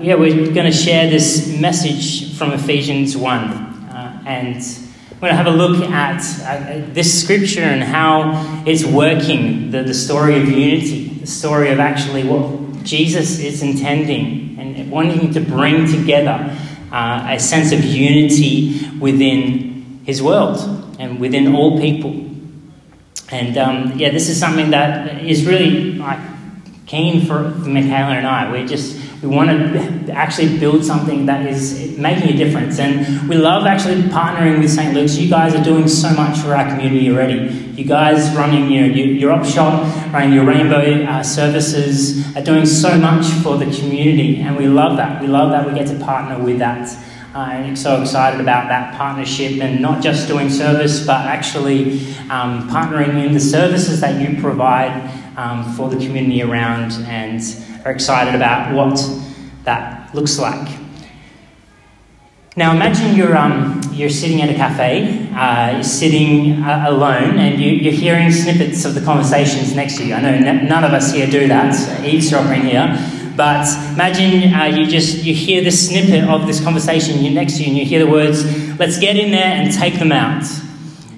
yeah, we're going to share this message from Ephesians 1. Uh, and we're going to have a look at uh, this scripture and how it's working, the, the story of unity, the story of actually what Jesus is intending and wanting to bring together uh, a sense of unity within his world and within all people. And um, yeah, this is something that is really like keen for, for Michaela and I. We're just we want to actually build something that is making a difference. And we love actually partnering with St. Luke's. You guys are doing so much for our community already. You guys running your, your op shop, running your rainbow uh, services, are doing so much for the community. And we love that. We love that we get to partner with that. And so excited about that partnership and not just doing service, but actually um, partnering in the services that you provide um, for the community around and are excited about what that looks like. Now, imagine you're, um, you're sitting at a cafe, uh, you're sitting uh, alone, and you, are hearing snippets of the conversations next to you. I know n- none of us here do that, eavesdropping here, but imagine uh, you just you hear the snippet of this conversation you're next to you, and you hear the words, "Let's get in there and take them out."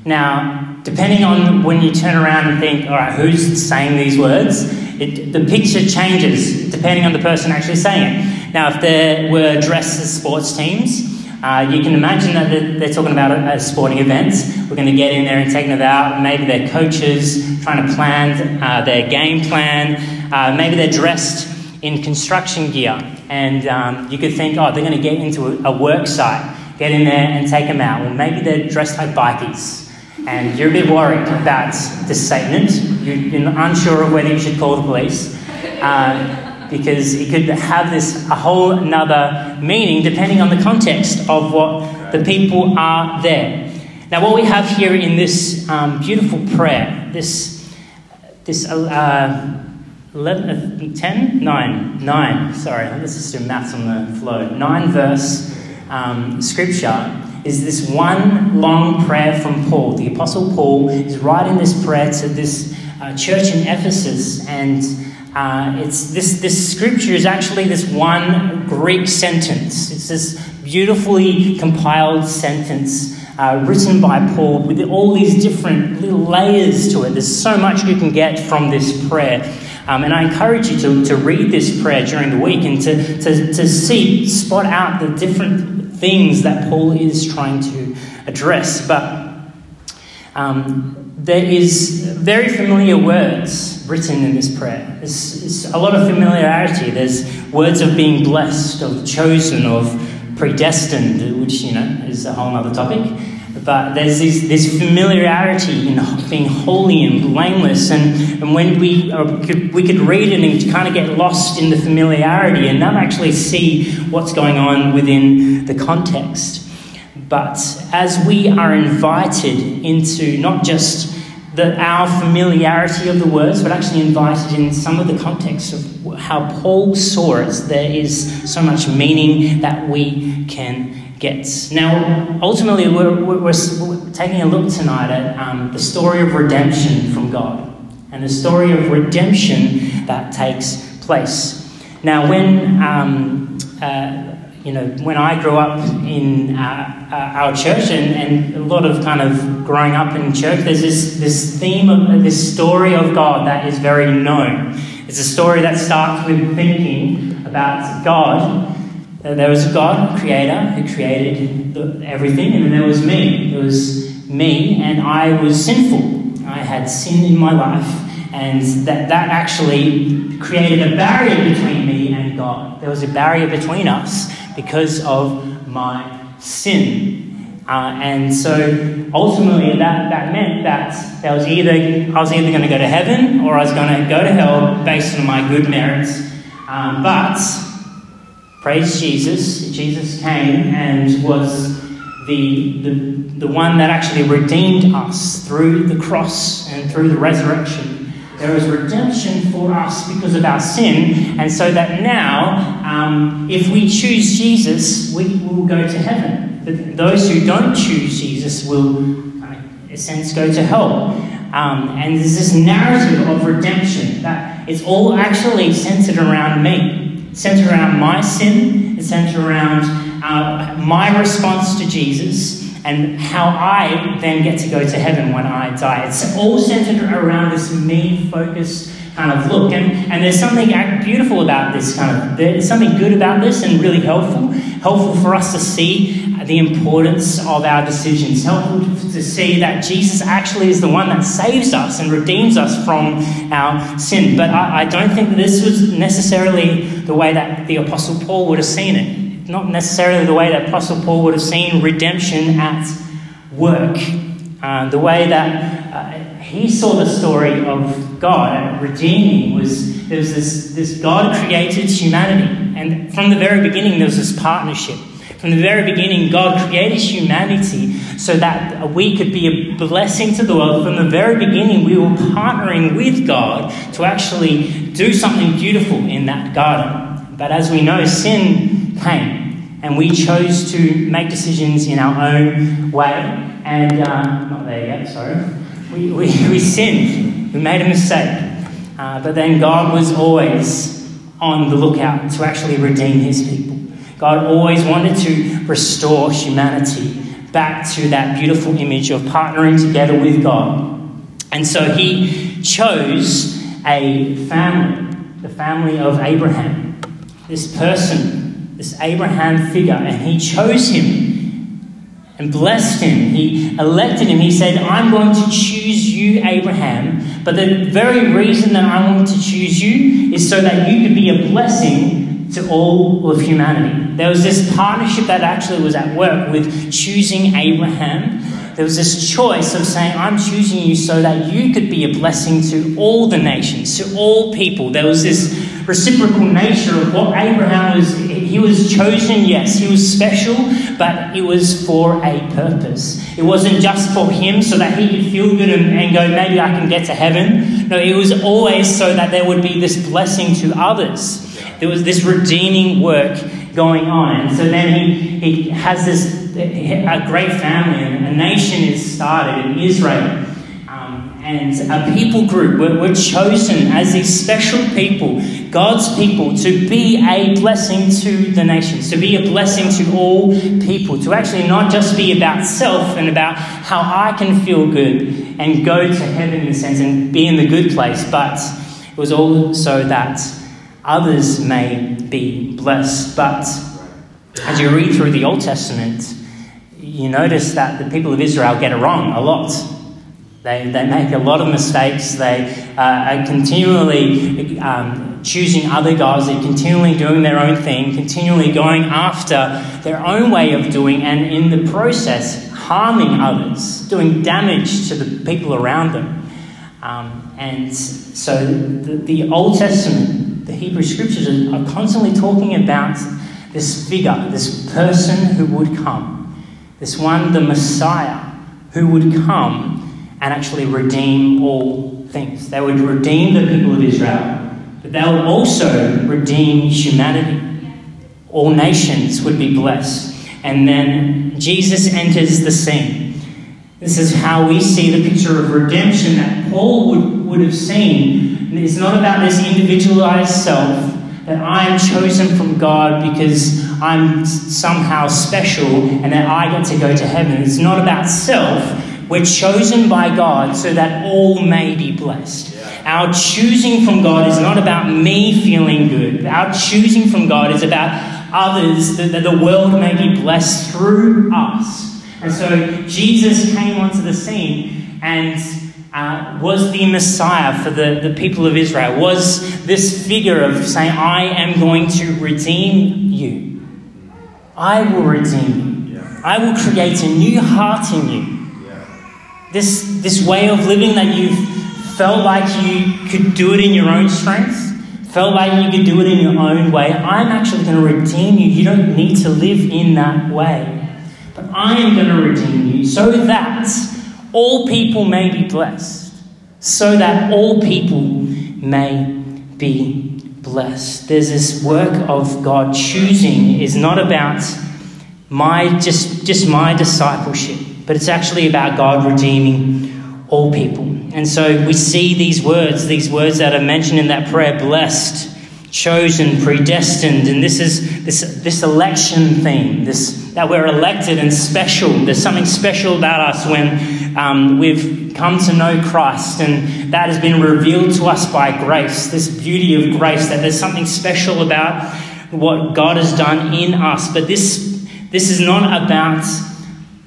Now, depending on when you turn around and think, "All right, who's saying these words?" It, the picture changes depending on the person actually saying it. Now, if they were dressed as sports teams, uh, you can imagine that they're, talking about a, a, sporting event. We're going to get in there and take them out. Maybe they're coaches trying to plan uh, their game plan. Uh, maybe they're dressed in construction gear. And um, you could think, oh, they're going to get into a, a work site, get in there and take them out. Well, maybe they're dressed like bikies and you're a bit worried about this statement, you're unsure of whether you should call the police, uh, because it could have this a whole another meaning depending on the context of what the people are there. Now, what we have here in this um, beautiful prayer, this this uh, 11, uh, 10, 9, 9, sorry, let's just do maths on the flow. 9 verse um, scripture is this one long prayer from Paul. The Apostle Paul is writing this prayer to this uh, church in Ephesus, and uh, it's this, this scripture is actually this one Greek sentence. It's this beautifully compiled sentence uh, written by Paul with all these different little layers to it. There's so much you can get from this prayer. Um, and I encourage you to, to read this prayer during the week and to, to, to see, spot out the different things that Paul is trying to address. But um, there is very familiar words written in this prayer. There's, there's, a lot of familiarity. There's words of being blessed, of chosen, of predestined, which you know is a whole other topic. But there's this, this familiarity in being holy and blameless, and, and when we uh, could, we could read it and kind of get lost in the familiarity and not actually see what's going on within the context. But as we are invited into not just the, our familiarity of the words, but actually invited in some of the context of how Paul saw it, there is so much meaning that we can gets. Now, ultimately, we're, we're, we're taking a look tonight at um, the story of redemption from God and the story of redemption that takes place. Now, when um, uh, you know, when I grew up in uh, uh, our church and, and a lot of kind of growing up in church, there's this, this theme of this story of God that is very known. It's a story that starts with thinking about God there was a God, creator, who created the, everything, and then there was me. There was me, and I was sinful. I had sin in my life, and that, that actually created a barrier between me and God. There was a barrier between us because of my sin. Uh, and so ultimately, that, that meant that there was either, I was either going to go to heaven or I was going to go to hell based on my good merits. Um, but Praise Jesus. Jesus came and was the, the, the one that actually redeemed us through the cross and through the resurrection. There is redemption for us because of our sin, and so that now, um, if we choose Jesus, we will go to heaven. But those who don't choose Jesus will, in a sense, go to hell. Um, and there's this narrative of redemption that it's all actually centered around me centered around my sin, it's centered around uh, my response to Jesus, and how I then get to go to heaven when I die. It's all centered around this me focused kind of look. And, and there's something beautiful about this kind of, there's something good about this and really helpful. Helpful for us to see the importance of our decisions. Helpful to see that Jesus actually is the one that saves us and redeems us from our sin. But I, I don't think this was necessarily the way that the Apostle Paul would have seen it. Not necessarily the way that Apostle Paul would have seen redemption at work. Uh, the way that uh, he saw the story of God redeeming was there was this, this God created humanity. And from the very beginning, there was this partnership. From the very beginning, God created humanity so that we could be a blessing to the world. From the very beginning, we were partnering with God to actually do something beautiful in that garden. But as we know, sin came, and we chose to make decisions in our own way. And, uh, not there yet, sorry we, we, we sinned, we made a mistake. Uh, but then God was always on the lookout to actually redeem his people. God always wanted to restore humanity back to that beautiful image of partnering together with God. And so he chose a family, the family of Abraham, this person, this Abraham figure, and he chose him and blessed him. He elected him. He said, I'm going to choose you, Abraham. But the very reason that I want to choose you is so that you could be a blessing to all of humanity. There was this partnership that actually was at work with choosing Abraham. There was this choice of saying, I'm choosing you so that you could be a blessing to all the nations, to all people. There was this reciprocal nature of what Abraham was. He was chosen, yes, he was special, but it was for a purpose. It wasn't just for him so that he could feel good and, and go, maybe I can get to heaven. No, it was always so that there would be this blessing to others. There was this redeeming work going on. And so then he, he has this a great family, and a nation is started in Israel um, and a people group were, were chosen as these special people, God's people, to be a blessing to the nations, to be a blessing to all people, to actually not just be about self and about how I can feel good and go to heaven in a sense and be in the good place, but it was also that others may be blessed. But as you read through the Old Testament, you notice that the people of Israel get it wrong a lot they, they make a lot of mistakes. They uh, are continually um, choosing other gods. They're continually doing their own thing, continually going after their own way of doing, and in the process, harming others, doing damage to the people around them. Um, and so the, the Old Testament, the Hebrew scriptures are constantly talking about this figure, this person who would come, this one, the Messiah, who would come and actually redeem all things. They would redeem the people of Israel, but they would also redeem humanity. All nations would be blessed. And then Jesus enters the scene. This is how we see the picture of redemption that Paul would, would have seen. It's not about this individualized self that I am chosen from God because I'm somehow special and that I get to go to heaven. It's not about self, we're chosen by God so that all may be blessed. Our choosing from God is not about me feeling good. Our choosing from God is about others, that the world may be blessed through us. And so Jesus came onto the scene and uh, was the Messiah for the, the people of Israel, was this figure of saying, I am going to redeem you. I will redeem you. I will create a new heart in you. This, this way of living that you felt like you could do it in your own strength, felt like you could do it in your own way, I'm actually going to redeem you. You don't need to live in that way. But I am going to redeem you so that all people may be blessed, so that all people may be blessed. There's this work of God choosing is not about my just just my discipleship but it's actually about God redeeming all people. And so we see these words, these words that are mentioned in that prayer blessed chosen, predestined, and this is this this election theme. This that we're elected and special. There's something special about us when um, we've come to know Christ, and that has been revealed to us by grace. This beauty of grace that there's something special about what God has done in us. But this this is not about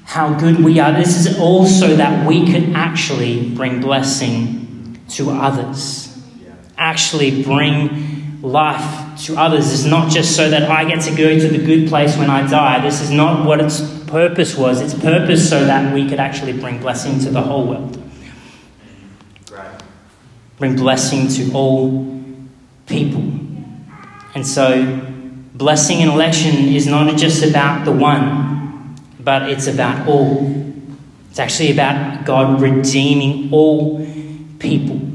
how good we are. This is also that we can actually bring blessing to others. Actually bring life to others is not just so that I get to go to the good place when I die. This is not what its purpose was. Its purpose so that we could actually bring blessing to the whole world. Bring blessing to all people. And so, blessing and election is not just about the one, but it's about all. It's actually about God redeeming all people.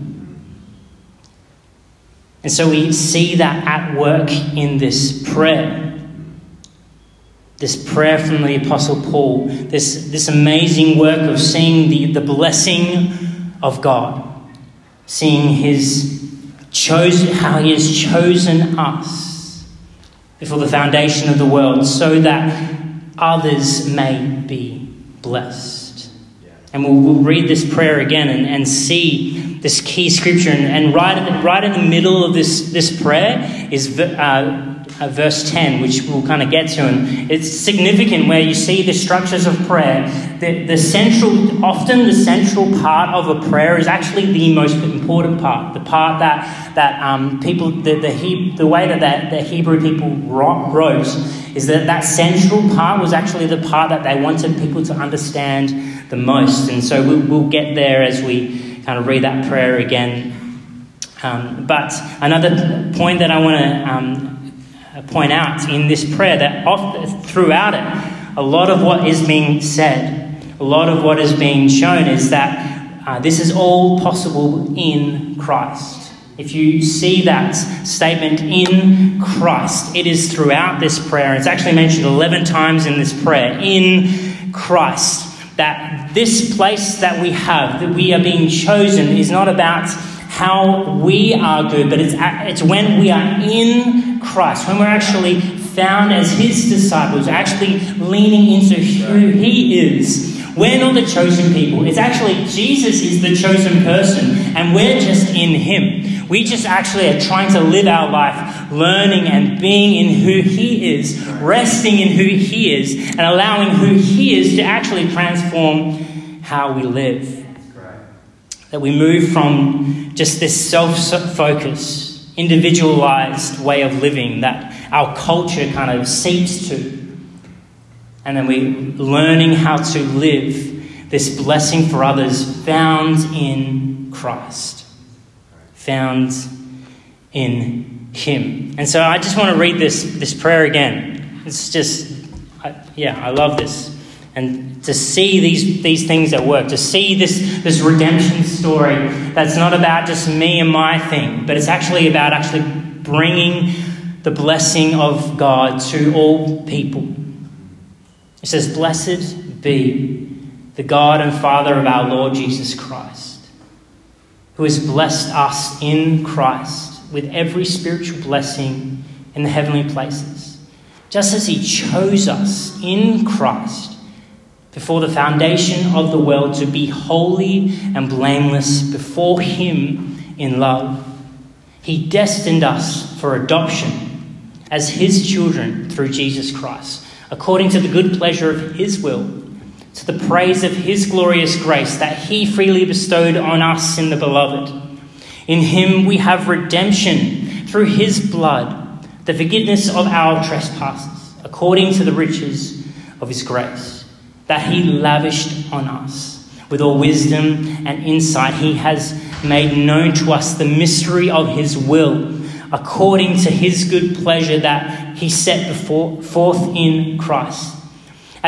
And so we see that at work in this prayer. This prayer from the Apostle Paul, this, this amazing work of seeing the, the blessing of God, seeing his chosen, how he has chosen us before the foundation of the world so that others may be blessed. And we'll, we'll read this prayer again and, and see this key scripture. And, and right, right in the middle of this, this prayer is uh, uh, verse 10, which we'll kind of get to. And it's significant where you see the structures of prayer. The, the central, often the central part of a prayer is actually the most important part. The part that, that um, people, the, the, he, the way that, that the Hebrew people wrote is that that central part was actually the part that they wanted people to understand the most. And so we'll, we'll get there as we kind of read that prayer again. Um, but another point that I want to um, point out in this prayer that throughout it, a lot of what is being said, a lot of what is being shown is that uh, this is all possible in Christ. If you see that statement in Christ, it is throughout this prayer. It's actually mentioned 11 times in this prayer in Christ that this place that we have, that we are being chosen, is not about how we are good, but it's, it's when we are in Christ, when we're actually found as His disciples, actually leaning into who He is. We're not the chosen people. It's actually Jesus is the chosen person, and we're just in Him. We just actually are trying to live our life learning and being in who He is, resting in who He is, and allowing who He is to actually transform how we live. That we move from just this self focus, individualized way of living that our culture kind of seeps to and then we're learning how to live this blessing for others found in Christ, found in Him. And so I just want to read this, this prayer again. It's just, I, yeah, I love this. And to see these, these things at work, to see this, this redemption story that's not about just me and my thing, but it's actually about actually bringing the blessing of God to all people. It says, Blessed be the God and Father of our Lord Jesus Christ, who has blessed us in Christ with every spiritual blessing in the heavenly places, just as he chose us in Christ before the foundation of the world to be holy and blameless before him in love. He destined us for adoption as his children through Jesus Christ according to the good pleasure of His will, to the praise of His glorious grace that He freely bestowed on us in the Beloved. In Him we have redemption through His blood, the forgiveness of our trespasses, according to the riches of His grace, that He lavished on us. With all wisdom and insight, He has made known to us the mystery of His will according to his good pleasure that he set before, forth in Christ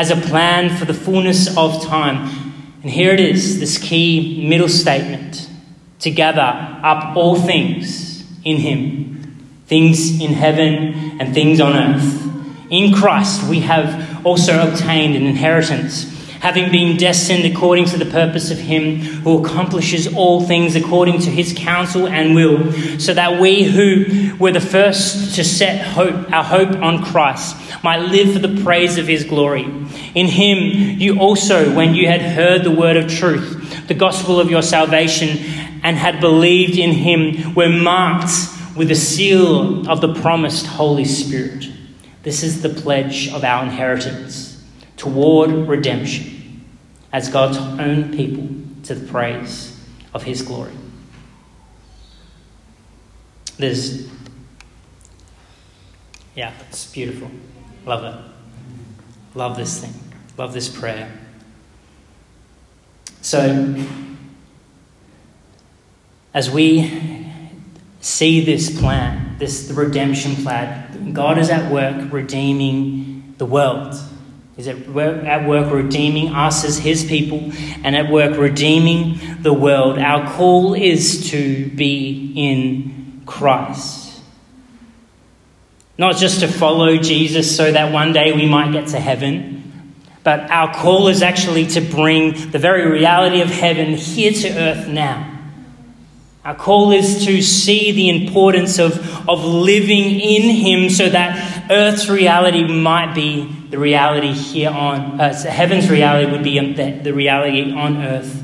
as a plan for the fullness of time. And here it is, this key middle statement to gather up all things in him, things in heaven and things on earth. In Christ, we have also obtained an inheritance, having been destined according to the purpose of Him who accomplishes all things according to His counsel and will, so that we who were the first to set hope, our hope on Christ, might live for the praise of His glory. In Him, you also, when you had heard the word of truth, the gospel of your salvation, and had believed in Him, were marked with the seal of the promised Holy Spirit. This is the pledge of our inheritance toward redemption as God's own people to the praise of His glory. There's, yeah, it's beautiful. Love it. Love this thing. Love this prayer. So, as we see this plan, this the redemption plan, God is at work redeeming the world. He's at work, at work redeeming us as His people and at work redeeming the world. Our call is to be in Christ. Not just to follow Jesus so that one day we might get to heaven, but our call is actually to bring the very reality of heaven here to earth now. Our call is to see the importance of, of living in Him so that earth's reality might be the reality here on uh, heaven's reality would be the, the reality on earth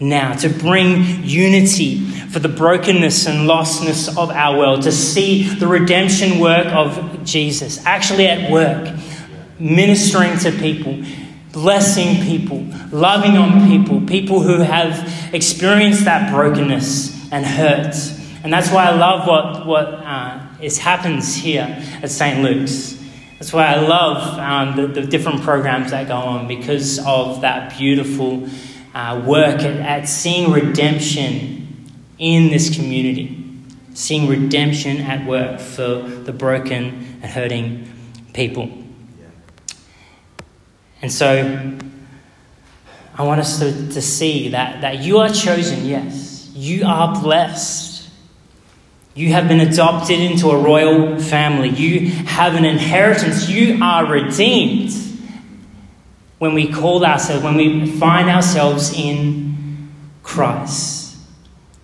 now. To bring unity for the brokenness and lostness of our world. To see the redemption work of jesus actually at work. Ministering to people blessing people loving on people people who have experienced that brokenness and hurts. and that's why i love what, what uh, is, happens here at st luke's that's why I love um, the, the, different programs that go on because of that beautiful uh, work at, at seeing redemption in this community, seeing redemption at work for the broken and hurting people. And so I want us to, to see that, that you are chosen, yes. You are blessed. You have been adopted into a royal family. You have an inheritance. You are redeemed when we call ourselves, when we find ourselves in Christ.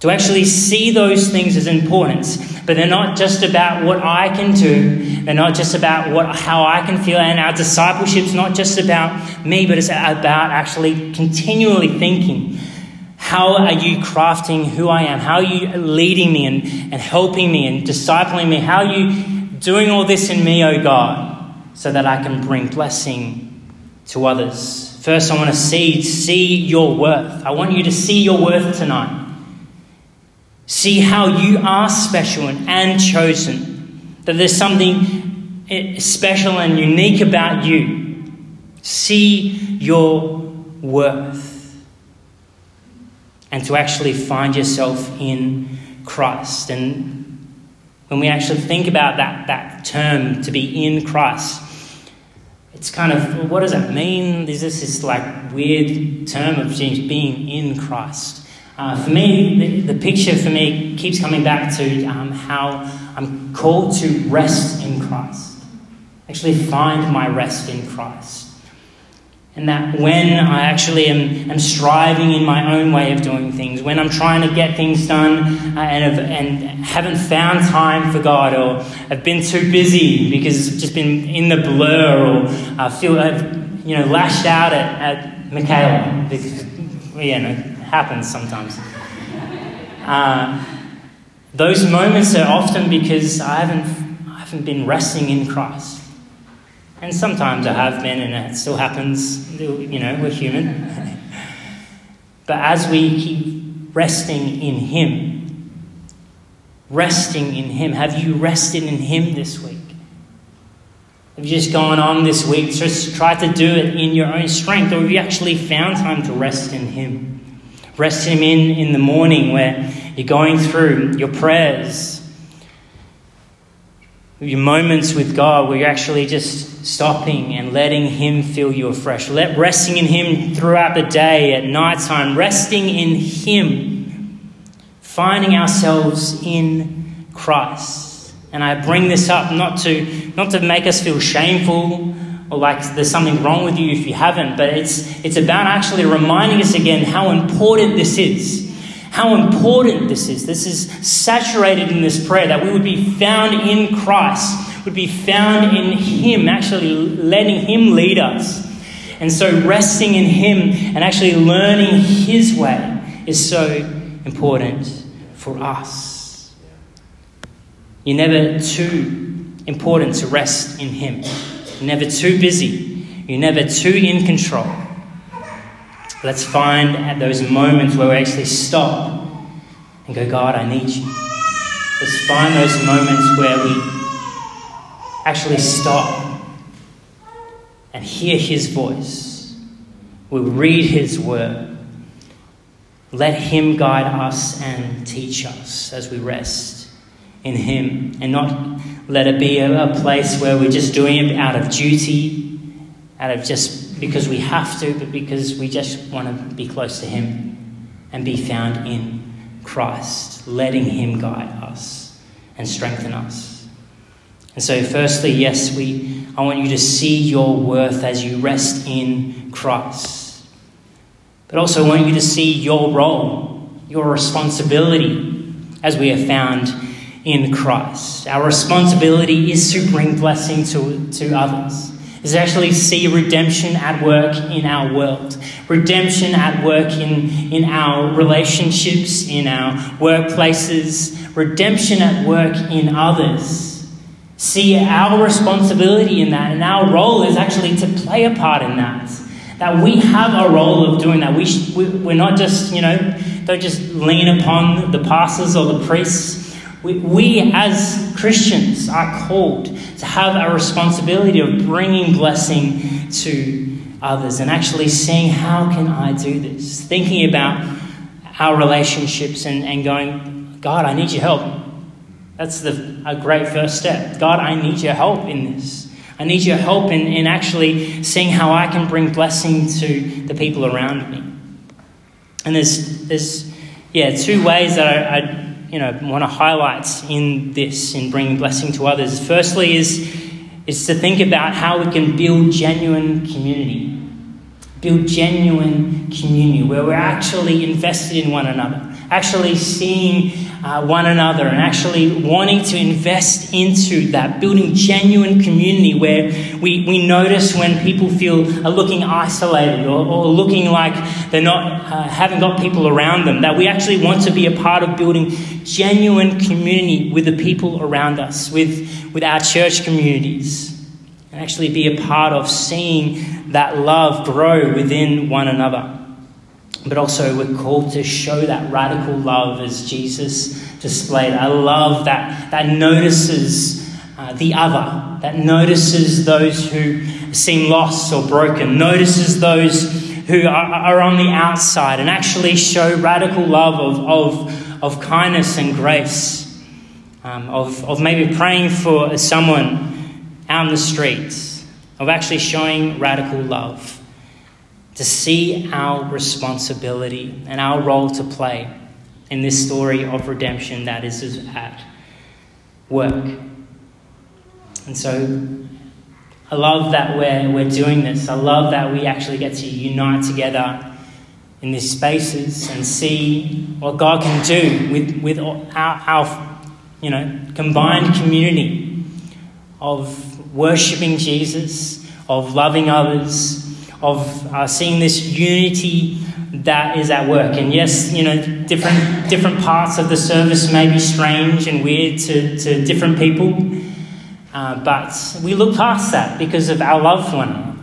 To actually see those things as important, but they're not just about what I can do. They're not just about what how I can feel. And our discipleship's not just about me, but it's about actually continually thinking how are you crafting who I am? How are you leading me and, and helping me and discipling me? How are you doing all this in me, oh God, so that I can bring blessing to others? First, I want to see, see your worth. I want you to see your worth tonight. See how you are special and chosen. That there's something eh, special and unique about you. See your worth and to actually find yourself in Christ. And when we actually think about that, that term, to be in Christ, it's kind of, what does that mean? Is this this like weird term of being in Christ? Uh, for me, the, the, picture for me keeps coming back to um, how I'm called to rest in Christ. Actually, find my rest in Christ. And that when I actually am, am striving in my own way of doing things, when I'm trying to get things done uh, and, have, and haven't found time for God or I've been too busy because I've just been in the blur or I uh, feel I've you know, lashed out at, at Michaela because, well, yeah, it happens sometimes. Uh, those moments are often because I haven't, I haven't been resting in Christ. And sometimes I have been, and it still happens. You know, we're human. but as we keep resting in Him, resting in Him, have you rested in Him this week? Have you just gone on this week, just tried to do it in your own strength, or have you actually found time to rest in Him? Rest Him in in the morning where you're going through your prayers, your moments with God where you're actually just stopping and letting Him fill you afresh. Let resting in Him throughout the day, at night time, resting in Him, finding ourselves in Christ. And I bring this up not to not to make us feel shameful or like there's something wrong with you if you haven't, but it's, it's about actually reminding us again how important this is. How important this is. This is saturated in this prayer that we would be found in Christ, would be found in Him, actually letting Him lead us. And so, resting in Him and actually learning His way is so important for us. You're never too important to rest in Him. You're never too busy. You're never too in control. Let's find at those moments where we actually stop and go, God, I need you. Let's find those moments where we actually stop and hear His voice. We read His word. Let Him guide us and teach us as we rest in Him and not let it be a, place where we're just doing it out of duty, out of just because we have to, but because we just want to be close to Him and be found in Christ, letting Him guide us and strengthen us. And so, firstly, yes, we, I want you to see your worth as you rest in Christ. But also, I want you to see your role, your responsibility as we are found in Christ. Our responsibility is to bring blessing to, to others, is actually see redemption at work in our world, redemption at work in, in our relationships, in our workplaces, redemption at work in others. See our responsibility in that, and our role is actually to play a part in that. That we have a role of doing that. We, sh- we, we're not just, you know, don't just lean upon the pastors or the priests we, we, as Christians are called to have a responsibility of bringing blessing to others and actually seeing how can I do this? Thinking about our relationships and, and going, God, I need your help. That's the, a great first step. God, I need your help in this. I need your help in, in actually seeing how I can bring blessing to the people around me. And there's, there's yeah, two ways that I, I you know, want to highlight in this, in bringing blessing to others. Firstly, is, is to think about how we can build genuine community. Build genuine community where we're actually invested in one another, actually seeing uh, one another, and actually wanting to invest into that, building genuine community where we, we notice when people feel are looking isolated or, or looking like they're not uh, haven't got people around them. That we actually want to be a part of building genuine community with the people around us, with with our church communities and actually be a part of seeing that love grow within one another. But also, we're called to show that radical love as Jesus displayed. A love that, that notices uh, the other, that notices those who seem lost or broken, notices those who are, are on the outside, and actually show radical love of, of, of kindness and grace. Um, of, of maybe praying for someone out in the streets, of actually showing radical love, to see our responsibility and our role to play in this story of redemption that is at work. And so I love that we're, we're doing this. I love that we actually get to unite together in these spaces and see what God can do with, with our, our you know, combined community of worshipping Jesus, of loving others, of uh, seeing this unity that is at work. And yes, you know, different different parts of the service may be strange and weird to, to different people, uh, but we look past that because of our love for one another.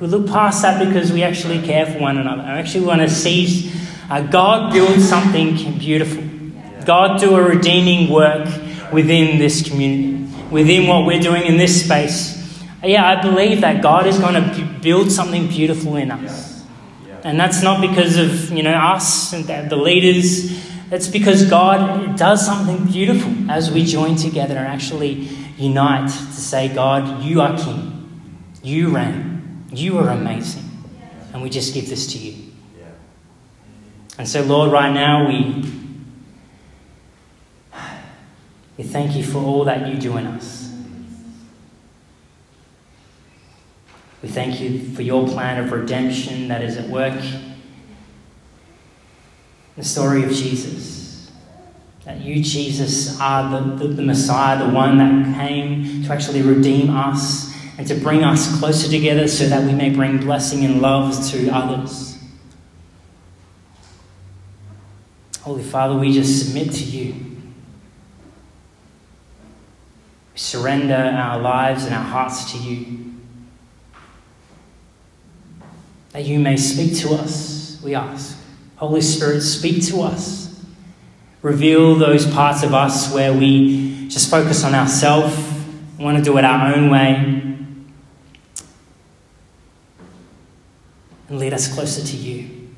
We look past that because we actually care for one another. I actually want to see uh, God build something beautiful. God do a redeeming work within this community within what we're doing in this space, yeah, I believe that God is going to build something beautiful in us. And that's not because of, you know, us and the leaders. It's because God does something beautiful as we join together and actually unite to say, God, you are King. You reign. You are amazing. And we just give this to you. And so, Lord, right now we we thank you for all that you do in us. We thank you for your plan of redemption that is at work. The story of Jesus. That you, Jesus, are the, the, the Messiah, the one that came to actually redeem us and to bring us closer together so that we may bring blessing and love to others. Holy Father, we just submit to you. We surrender our lives and our hearts to you. That you may speak to us, we ask. Holy Spirit, speak to us. Reveal those parts of us where we just focus on ourselves, want to do it our own way, and lead us closer to you.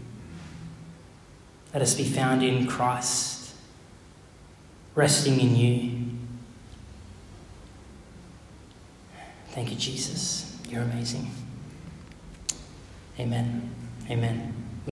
Let us be found in Christ, resting in you. Thank you, Jesus. You're amazing. Amen. Amen.